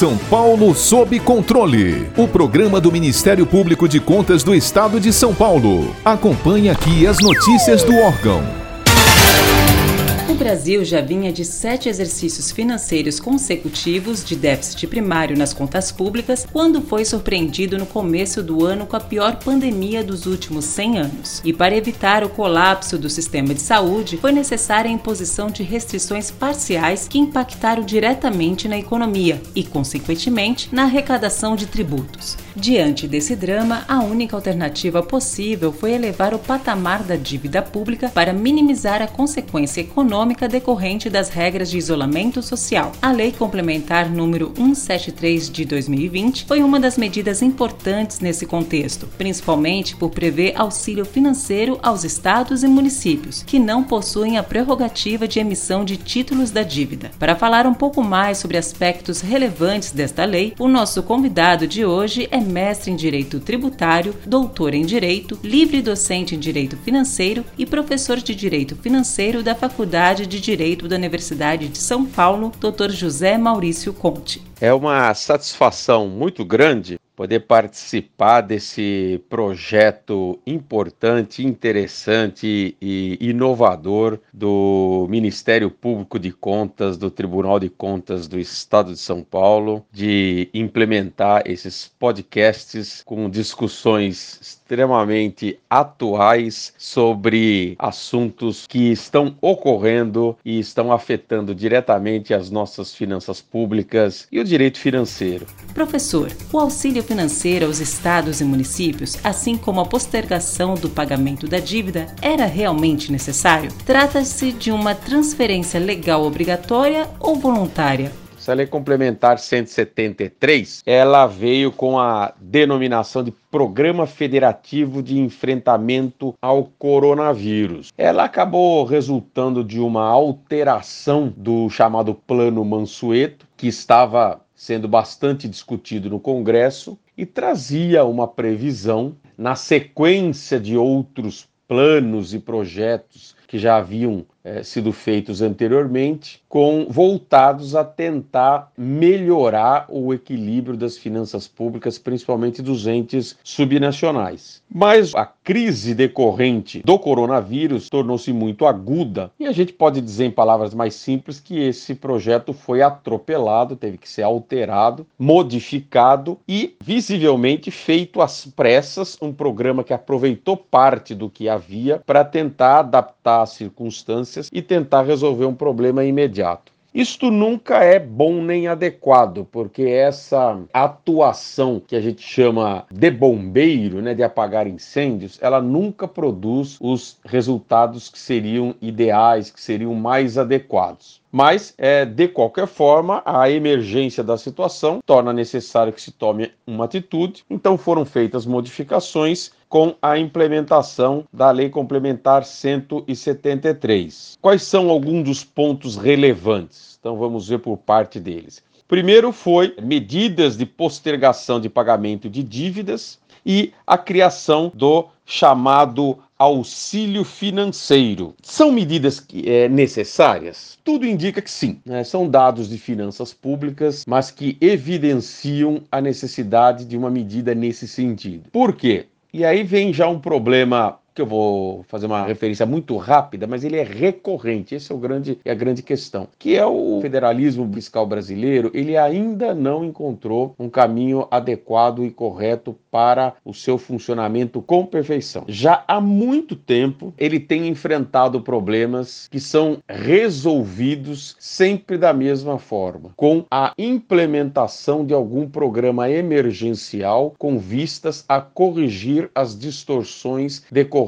São Paulo sob controle. O programa do Ministério Público de Contas do Estado de São Paulo. Acompanhe aqui as notícias do órgão. Brasil já vinha de sete exercícios financeiros consecutivos de déficit primário nas contas públicas quando foi surpreendido no começo do ano com a pior pandemia dos últimos 100 anos. E para evitar o colapso do sistema de saúde, foi necessária a imposição de restrições parciais que impactaram diretamente na economia e, consequentemente, na arrecadação de tributos. Diante desse drama, a única alternativa possível foi elevar o patamar da dívida pública para minimizar a consequência econômica decorrente das regras de isolamento social. A Lei Complementar número 173 de 2020 foi uma das medidas importantes nesse contexto, principalmente por prever auxílio financeiro aos estados e municípios que não possuem a prerrogativa de emissão de títulos da dívida. Para falar um pouco mais sobre aspectos relevantes desta lei, o nosso convidado de hoje é mestre em Direito Tributário, doutor em Direito, livre docente em Direito Financeiro e professor de Direito Financeiro da Faculdade de Direito da Universidade de São Paulo, Dr. José Maurício Conte. É uma satisfação muito grande poder participar desse projeto importante, interessante e inovador do Ministério Público de Contas, do Tribunal de Contas do Estado de São Paulo, de implementar esses podcasts com discussões extremamente atuais sobre assuntos que estão ocorrendo e estão afetando diretamente as nossas finanças públicas e o direito financeiro. Professor, o auxílio financeira aos estados e municípios, assim como a postergação do pagamento da dívida, era realmente necessário? Trata-se de uma transferência legal obrigatória ou voluntária? Essa lei complementar 173, ela veio com a denominação de Programa Federativo de Enfrentamento ao Coronavírus. Ela acabou resultando de uma alteração do chamado Plano Mansueto, que estava sendo bastante discutido no Congresso e trazia uma previsão na sequência de outros planos e projetos que já haviam é, sido feitos anteriormente, com voltados a tentar melhorar o equilíbrio das finanças públicas, principalmente dos entes subnacionais. Mas a crise decorrente do coronavírus tornou-se muito aguda e a gente pode dizer em palavras mais simples que esse projeto foi atropelado, teve que ser alterado, modificado e visivelmente feito às pressas, um programa que aproveitou parte do que havia para tentar adaptar às circunstâncias e tentar resolver um problema imediato. Isto nunca é bom nem adequado, porque essa atuação que a gente chama de bombeiro, né, de apagar incêndios, ela nunca produz os resultados que seriam ideais, que seriam mais adequados. Mas, é, de qualquer forma, a emergência da situação torna necessário que se tome uma atitude, então foram feitas modificações com a implementação da Lei Complementar 173. Quais são alguns dos pontos relevantes? Então vamos ver por parte deles. Primeiro foi medidas de postergação de pagamento de dívidas e a criação do chamado auxílio financeiro. São medidas que, é, necessárias? Tudo indica que sim. Né? São dados de finanças públicas, mas que evidenciam a necessidade de uma medida nesse sentido. Por quê? E aí vem já um problema que eu vou fazer uma referência muito rápida, mas ele é recorrente. Esse é o grande é a grande questão, que é o federalismo fiscal brasileiro. Ele ainda não encontrou um caminho adequado e correto para o seu funcionamento com perfeição. Já há muito tempo ele tem enfrentado problemas que são resolvidos sempre da mesma forma, com a implementação de algum programa emergencial com vistas a corrigir as distorções decorrentes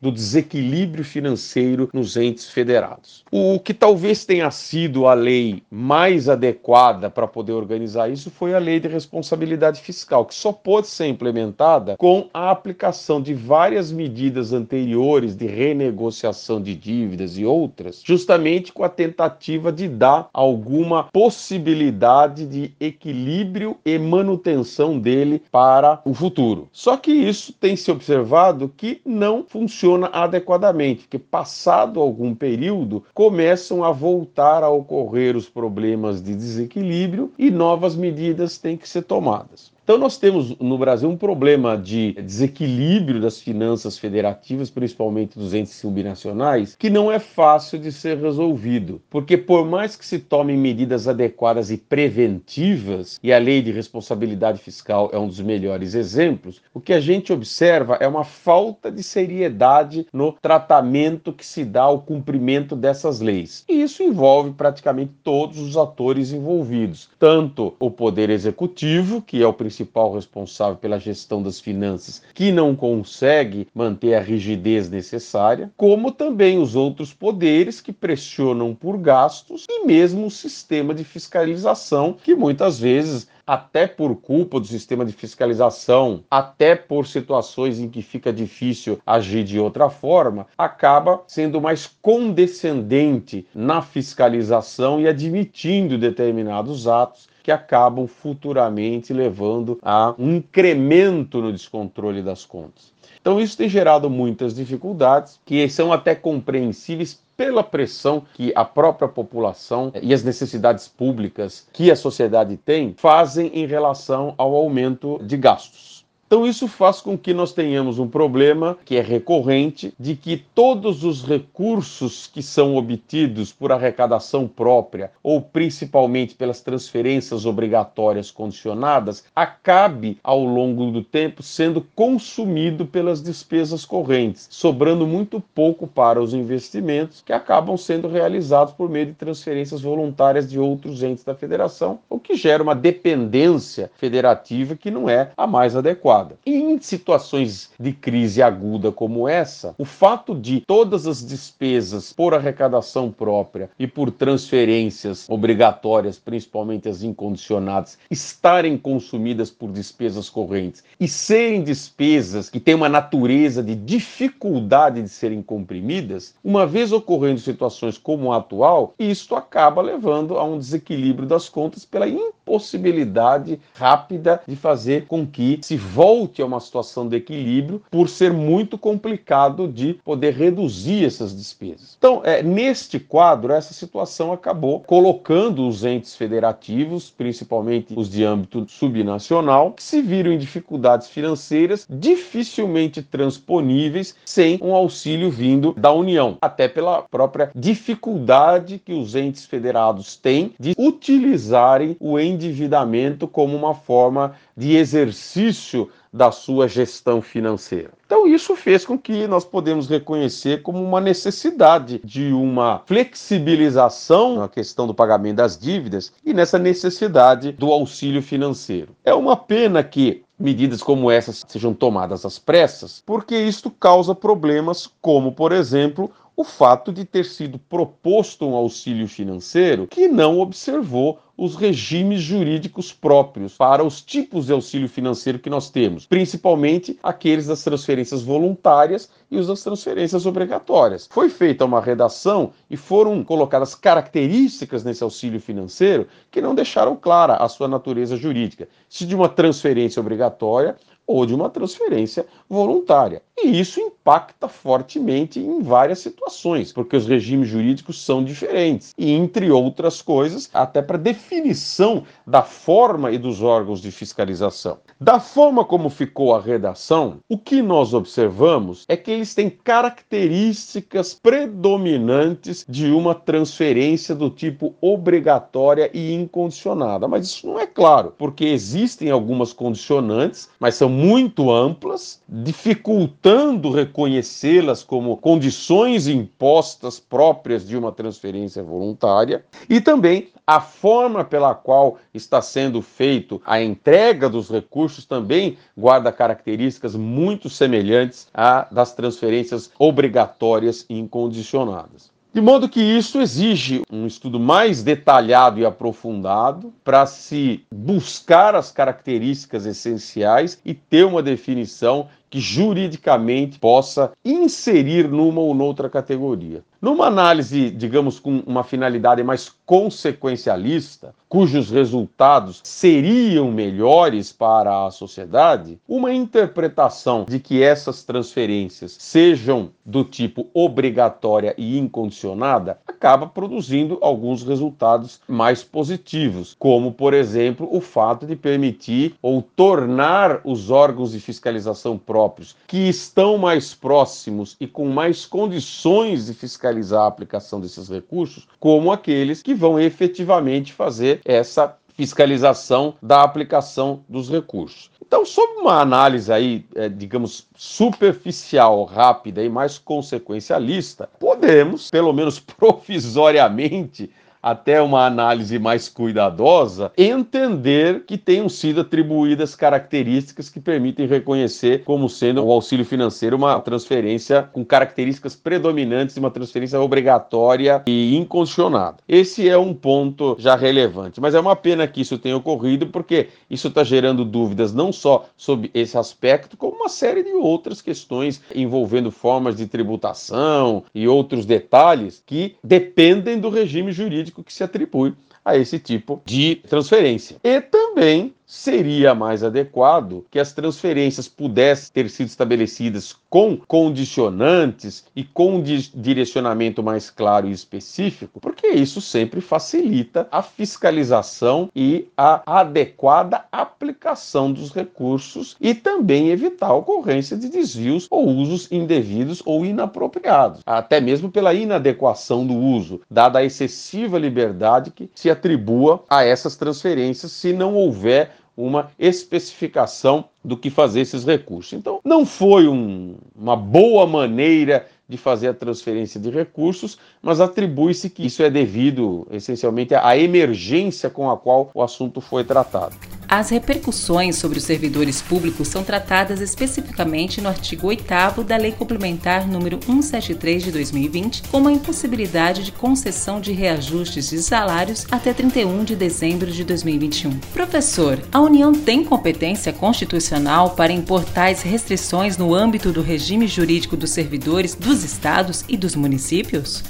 do desequilíbrio financeiro nos entes federados. O que talvez tenha sido a lei mais adequada para poder organizar isso foi a lei de responsabilidade fiscal, que só pôde ser implementada com a aplicação de várias medidas anteriores de renegociação de dívidas e outras, justamente com a tentativa de dar alguma possibilidade de equilíbrio e manutenção dele para o futuro. Só que isso tem se observado que não não funciona adequadamente, porque passado algum período começam a voltar a ocorrer os problemas de desequilíbrio e novas medidas têm que ser tomadas. Então, nós temos no Brasil um problema de desequilíbrio das finanças federativas, principalmente dos entes subnacionais, que não é fácil de ser resolvido. Porque, por mais que se tomem medidas adequadas e preventivas, e a lei de responsabilidade fiscal é um dos melhores exemplos, o que a gente observa é uma falta de seriedade no tratamento que se dá ao cumprimento dessas leis. E isso envolve praticamente todos os atores envolvidos, tanto o Poder Executivo, que é o principal principal responsável pela gestão das finanças, que não consegue manter a rigidez necessária, como também os outros poderes que pressionam por gastos e mesmo o sistema de fiscalização, que muitas vezes até por culpa do sistema de fiscalização, até por situações em que fica difícil agir de outra forma, acaba sendo mais condescendente na fiscalização e admitindo determinados atos que acabam futuramente levando a um incremento no descontrole das contas. Então, isso tem gerado muitas dificuldades que são até compreensíveis pela pressão que a própria população e as necessidades públicas que a sociedade tem fazem em relação ao aumento de gastos. Então, isso faz com que nós tenhamos um problema que é recorrente de que todos os recursos que são obtidos por arrecadação própria ou principalmente pelas transferências obrigatórias condicionadas acabe ao longo do tempo sendo consumido pelas despesas correntes, sobrando muito pouco para os investimentos que acabam sendo realizados por meio de transferências voluntárias de outros entes da federação, o que gera uma dependência federativa que não é a mais adequada E em situações de crise aguda como essa, o fato de todas as despesas por arrecadação própria e por transferências obrigatórias, principalmente as incondicionadas, estarem consumidas por despesas correntes e serem despesas que têm uma natureza de dificuldade de serem comprimidas, uma vez ocorrendo situações como a atual, isto acaba levando a um desequilíbrio das contas pela impossibilidade rápida de fazer com que se volte volte a uma situação de equilíbrio por ser muito complicado de poder reduzir essas despesas. Então, é, neste quadro, essa situação acabou colocando os entes federativos, principalmente os de âmbito subnacional, que se viram em dificuldades financeiras dificilmente transponíveis sem um auxílio vindo da União, até pela própria dificuldade que os entes federados têm de utilizarem o endividamento como uma forma de exercício da sua gestão financeira. Então isso fez com que nós podemos reconhecer como uma necessidade de uma flexibilização na questão do pagamento das dívidas e nessa necessidade do auxílio financeiro. É uma pena que medidas como essas sejam tomadas às pressas, porque isto causa problemas como, por exemplo, o fato de ter sido proposto um auxílio financeiro que não observou os regimes jurídicos próprios para os tipos de auxílio financeiro que nós temos, principalmente aqueles das transferências voluntárias e os das transferências obrigatórias. Foi feita uma redação e foram colocadas características nesse auxílio financeiro que não deixaram clara a sua natureza jurídica, se de uma transferência obrigatória ou de uma transferência voluntária. E isso impacta fortemente em várias situações, porque os regimes jurídicos são diferentes. E, entre outras coisas, até para definição da forma e dos órgãos de fiscalização. Da forma como ficou a redação, o que nós observamos é que eles têm características predominantes de uma transferência do tipo obrigatória e incondicionada. Mas isso não é claro, porque existem algumas condicionantes, mas são muito amplas, dificultando reconhecê-las como condições impostas próprias de uma transferência voluntária, e também a forma pela qual está sendo feito a entrega dos recursos também guarda características muito semelhantes à das transferências obrigatórias e incondicionadas. De modo que isso exige um estudo mais detalhado e aprofundado para se buscar as características essenciais e ter uma definição que juridicamente possa inserir numa ou noutra categoria. Numa análise, digamos, com uma finalidade mais consequencialista, cujos resultados seriam melhores para a sociedade, uma interpretação de que essas transferências sejam do tipo obrigatória e incondicionada acaba produzindo alguns resultados mais positivos, como, por exemplo, o fato de permitir ou tornar os órgãos de fiscalização próprios que estão mais próximos e com mais condições de fiscalizar a aplicação desses recursos, como aqueles que vão efetivamente fazer essa fiscalização da aplicação dos recursos. Então, sob uma análise aí, é, digamos, superficial, rápida e mais consequencialista, podemos, pelo menos provisoriamente, até uma análise mais cuidadosa, entender que tenham sido atribuídas características que permitem reconhecer como sendo o auxílio financeiro uma transferência com características predominantes de uma transferência obrigatória e incondicionada. Esse é um ponto já relevante, mas é uma pena que isso tenha ocorrido porque isso está gerando dúvidas não só sobre esse aspecto, como uma série de outras questões envolvendo formas de tributação e outros detalhes que dependem do regime jurídico que se atribui a esse tipo de transferência. E também seria mais adequado que as transferências pudessem ter sido estabelecidas com condicionantes e com direcionamento mais claro e específico, porque isso sempre facilita a fiscalização e a adequada aplicação dos recursos e também evitar a ocorrência de desvios ou usos indevidos ou inapropriados, até mesmo pela inadequação do uso, dada a excessiva liberdade que se atribua a essas transferências se não houver uma especificação do que fazer esses recursos. Então, não foi um, uma boa maneira de fazer a transferência de recursos, mas atribui-se que isso é devido essencialmente à emergência com a qual o assunto foi tratado. As repercussões sobre os servidores públicos são tratadas especificamente no artigo 8 da Lei Complementar número 173 de 2020, como a impossibilidade de concessão de reajustes de salários até 31 de dezembro de 2021. Professor, a União tem competência constitucional para impor tais restrições no âmbito do regime jurídico dos servidores dos estados e dos municípios?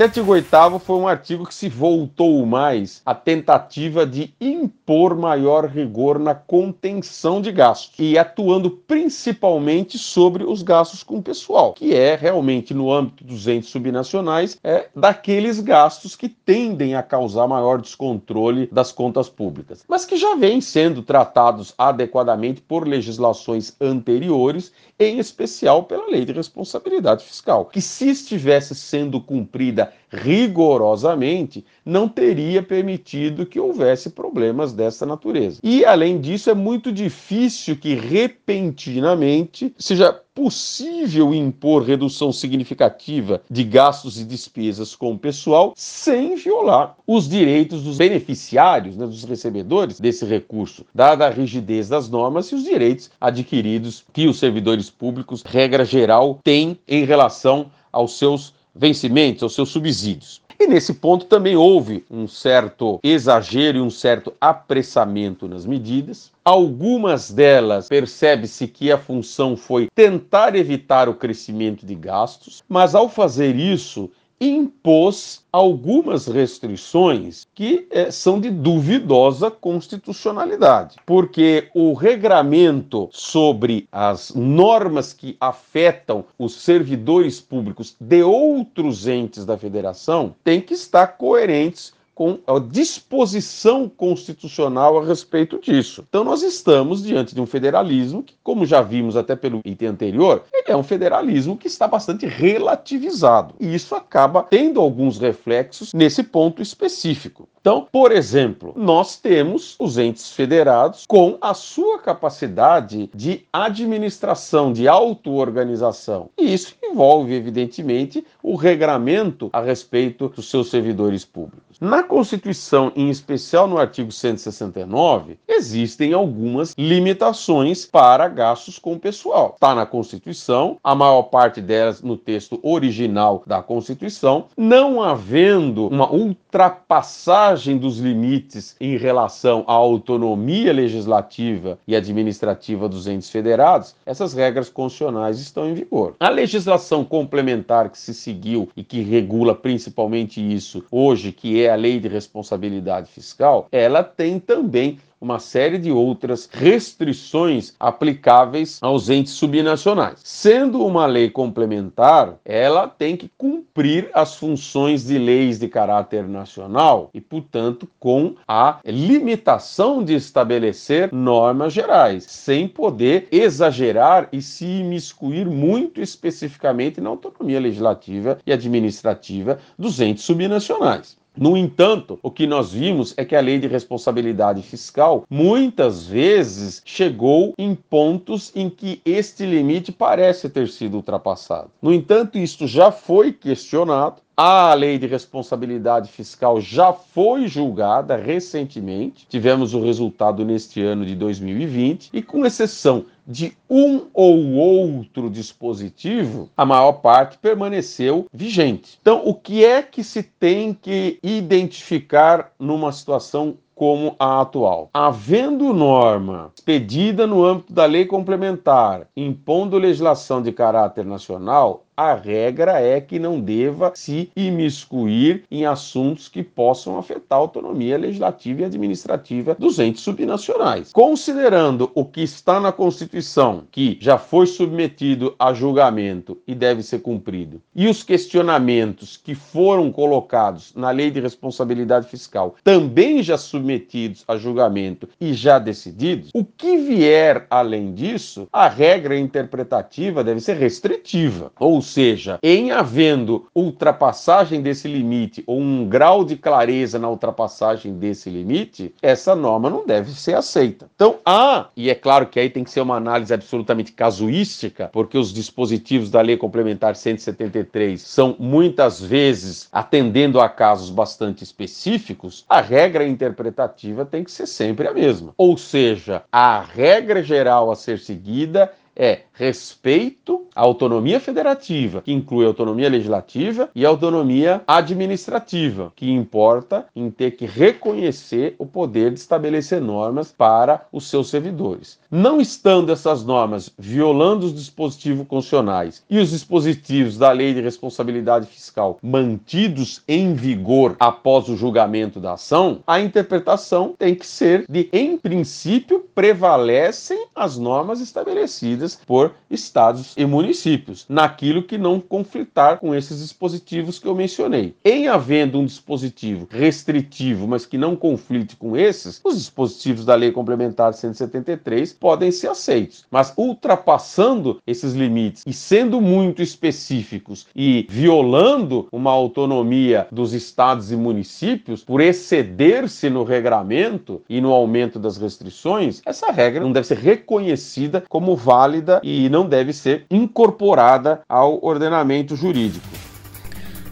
Esse artigo 8 foi um artigo que se voltou mais à tentativa de impor maior rigor na contenção de gastos e atuando principalmente sobre os gastos com pessoal, que é realmente no âmbito dos entes subnacionais, é daqueles gastos que tendem a causar maior descontrole das contas públicas, mas que já vêm sendo tratados adequadamente por legislações anteriores, em especial pela Lei de Responsabilidade Fiscal, que se estivesse sendo cumprida rigorosamente, não teria permitido que houvesse problemas dessa natureza. E, além disso, é muito difícil que repentinamente seja possível impor redução significativa de gastos e despesas com o pessoal sem violar os direitos dos beneficiários, né, dos recebedores desse recurso, dada a rigidez das normas e os direitos adquiridos que os servidores públicos, regra geral, têm em relação aos seus vencimentos, aos seus subsídios. E nesse ponto também houve um certo exagero e um certo apressamento nas medidas. Algumas delas percebe-se que a função foi tentar evitar o crescimento de gastos, mas ao fazer isso, impôs algumas restrições que é, são de duvidosa constitucionalidade, porque o regramento sobre as normas que afetam os servidores públicos de outros entes da federação tem que estar coerentes com a disposição constitucional a respeito disso. Então, nós estamos diante de um federalismo que, como já vimos até pelo item anterior, ele é um federalismo que está bastante relativizado. E isso acaba tendo alguns reflexos nesse ponto específico. Então, por exemplo, nós temos os entes federados com a sua capacidade de administração, de auto-organização. E isso envolve, evidentemente, o regramento a respeito dos seus servidores públicos. Na Constituição, em especial no artigo 169, existem algumas limitações para gastos com pessoal. Está na Constituição, a maior parte delas no texto original da Constituição, não havendo uma ultrapassagem dos limites em relação à autonomia legislativa e administrativa dos entes federados, essas regras constitucionais estão em vigor. A legislação complementar que se seguiu e que regula principalmente isso hoje, que é a Lei de Responsabilidade Fiscal, ela tem também uma série de outras restrições aplicáveis aos entes subnacionais. Sendo uma lei complementar, ela tem que cumprir as funções de leis de caráter nacional e, portanto, com a limitação de estabelecer normas gerais, sem poder exagerar e se imiscuir muito especificamente na autonomia legislativa e administrativa dos entes subnacionais. No entanto, o que nós vimos é que a lei de responsabilidade fiscal muitas vezes chegou em pontos em que este limite parece ter sido ultrapassado. No entanto, isto já foi questionado a lei de responsabilidade fiscal já foi julgada recentemente, tivemos o resultado neste ano de 2020, e com exceção de um ou outro dispositivo, a maior parte permaneceu vigente. Então, o que é que se tem que identificar numa situação como a atual. Havendo norma expedida no âmbito da lei complementar, impondo legislação de caráter nacional, a regra é que não deva se imiscuir em assuntos que possam afetar a autonomia legislativa e administrativa dos entes subnacionais. Considerando o que está na Constituição, que já foi submetido a julgamento e deve ser cumprido, e os questionamentos que foram colocados na Lei de Responsabilidade Fiscal, também já submetidos a julgamento e já decididos, o que vier além disso, a regra interpretativa deve ser restritiva, ou seja, em havendo ultrapassagem desse limite ou um grau de clareza na ultrapassagem desse limite, essa norma não deve ser aceita. Então, há, e é claro que aí tem que ser uma análise absolutamente casuística, porque os dispositivos da Lei Complementar 173 são muitas vezes atendendo a casos bastante específicos, a regra interpretativa tem que ser sempre a mesma. Ou seja, a regra geral a ser seguida é respeito à autonomia federativa, que inclui autonomia legislativa e autonomia administrativa, que importa em ter que reconhecer o poder de estabelecer normas para os seus servidores. Não estando essas normas violando os dispositivos constitucionais e os dispositivos da Lei de Responsabilidade Fiscal mantidos em vigor após o julgamento da ação, a interpretação tem que ser de, em princípio, prevalecem as normas estabelecidas por estados e municípios, naquilo que não conflitar com esses dispositivos que eu mencionei. Em havendo um dispositivo restritivo, mas que não conflite com esses, os dispositivos da Lei Complementar 173 podem ser aceitos. Mas ultrapassando esses limites e sendo muito específicos e violando uma autonomia dos estados e municípios por exceder-se no regramento e no aumento das restrições, essa regra não deve ser reconhecida como válida e não deve ser incorporada ao ordenamento jurídico.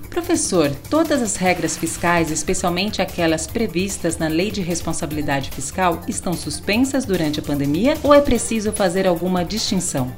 Professor, todas as regras fiscais, especialmente aquelas previstas na Lei de Responsabilidade Fiscal, estão suspensas durante a pandemia ou é preciso fazer alguma distinção?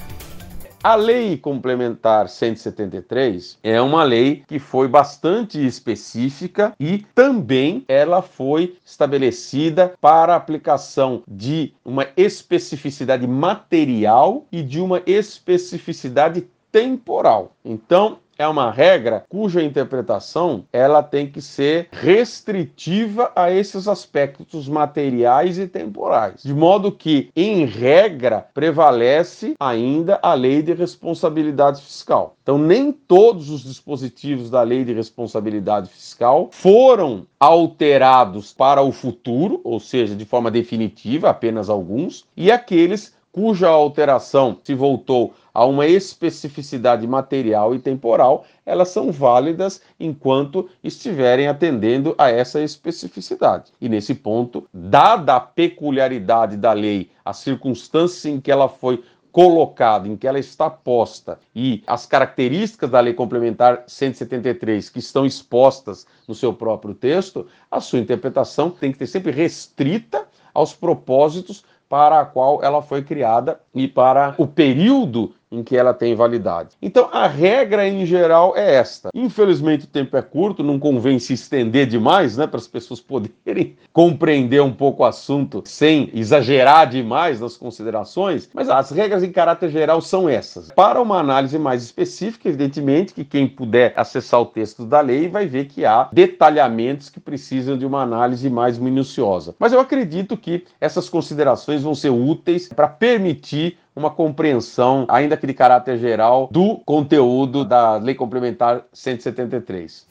A Lei Complementar 173 é uma lei que foi bastante específica e também ela foi estabelecida para aplicação de uma especificidade material e de uma especificidade temporal. Então, é uma regra cuja interpretação ela tem que ser restritiva a esses aspectos materiais e temporais, de modo que, em regra, prevalece ainda a lei de responsabilidade fiscal. Então, nem todos os dispositivos da lei de responsabilidade fiscal foram alterados para o futuro, ou seja, de forma definitiva, apenas alguns, e aqueles cuja alteração se voltou a uma especificidade material e temporal, elas são válidas enquanto estiverem atendendo a essa especificidade. E nesse ponto, dada a peculiaridade da lei, a circunstância em que ela foi colocada, em que ela está posta e as características da Lei Complementar 173 que estão expostas no seu próprio texto, a sua interpretação tem que ter sempre restrita aos propósitos para a qual ela foi criada e para o período em que ela tem validade. Então, a regra em geral é esta. Infelizmente, o tempo é curto, não convém se estender demais, né, para as pessoas poderem compreender um pouco o assunto sem exagerar demais nas considerações, mas as regras em caráter geral são essas. Para uma análise mais específica, evidentemente que quem puder acessar o texto da lei vai ver que há detalhamentos que precisam de uma análise mais minuciosa. Mas eu acredito que essas considerações vão ser úteis para permitir uma compreensão, ainda que de caráter geral, do conteúdo da Lei Complementar 173.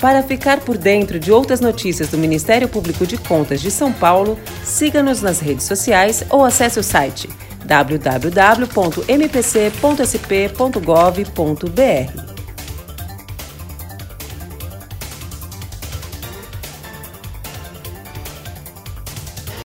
Para ficar por dentro de outras notícias do Ministério Público de Contas de São Paulo, siga-nos nas redes sociais ou acesse o site www.mpc.sp.gov.br.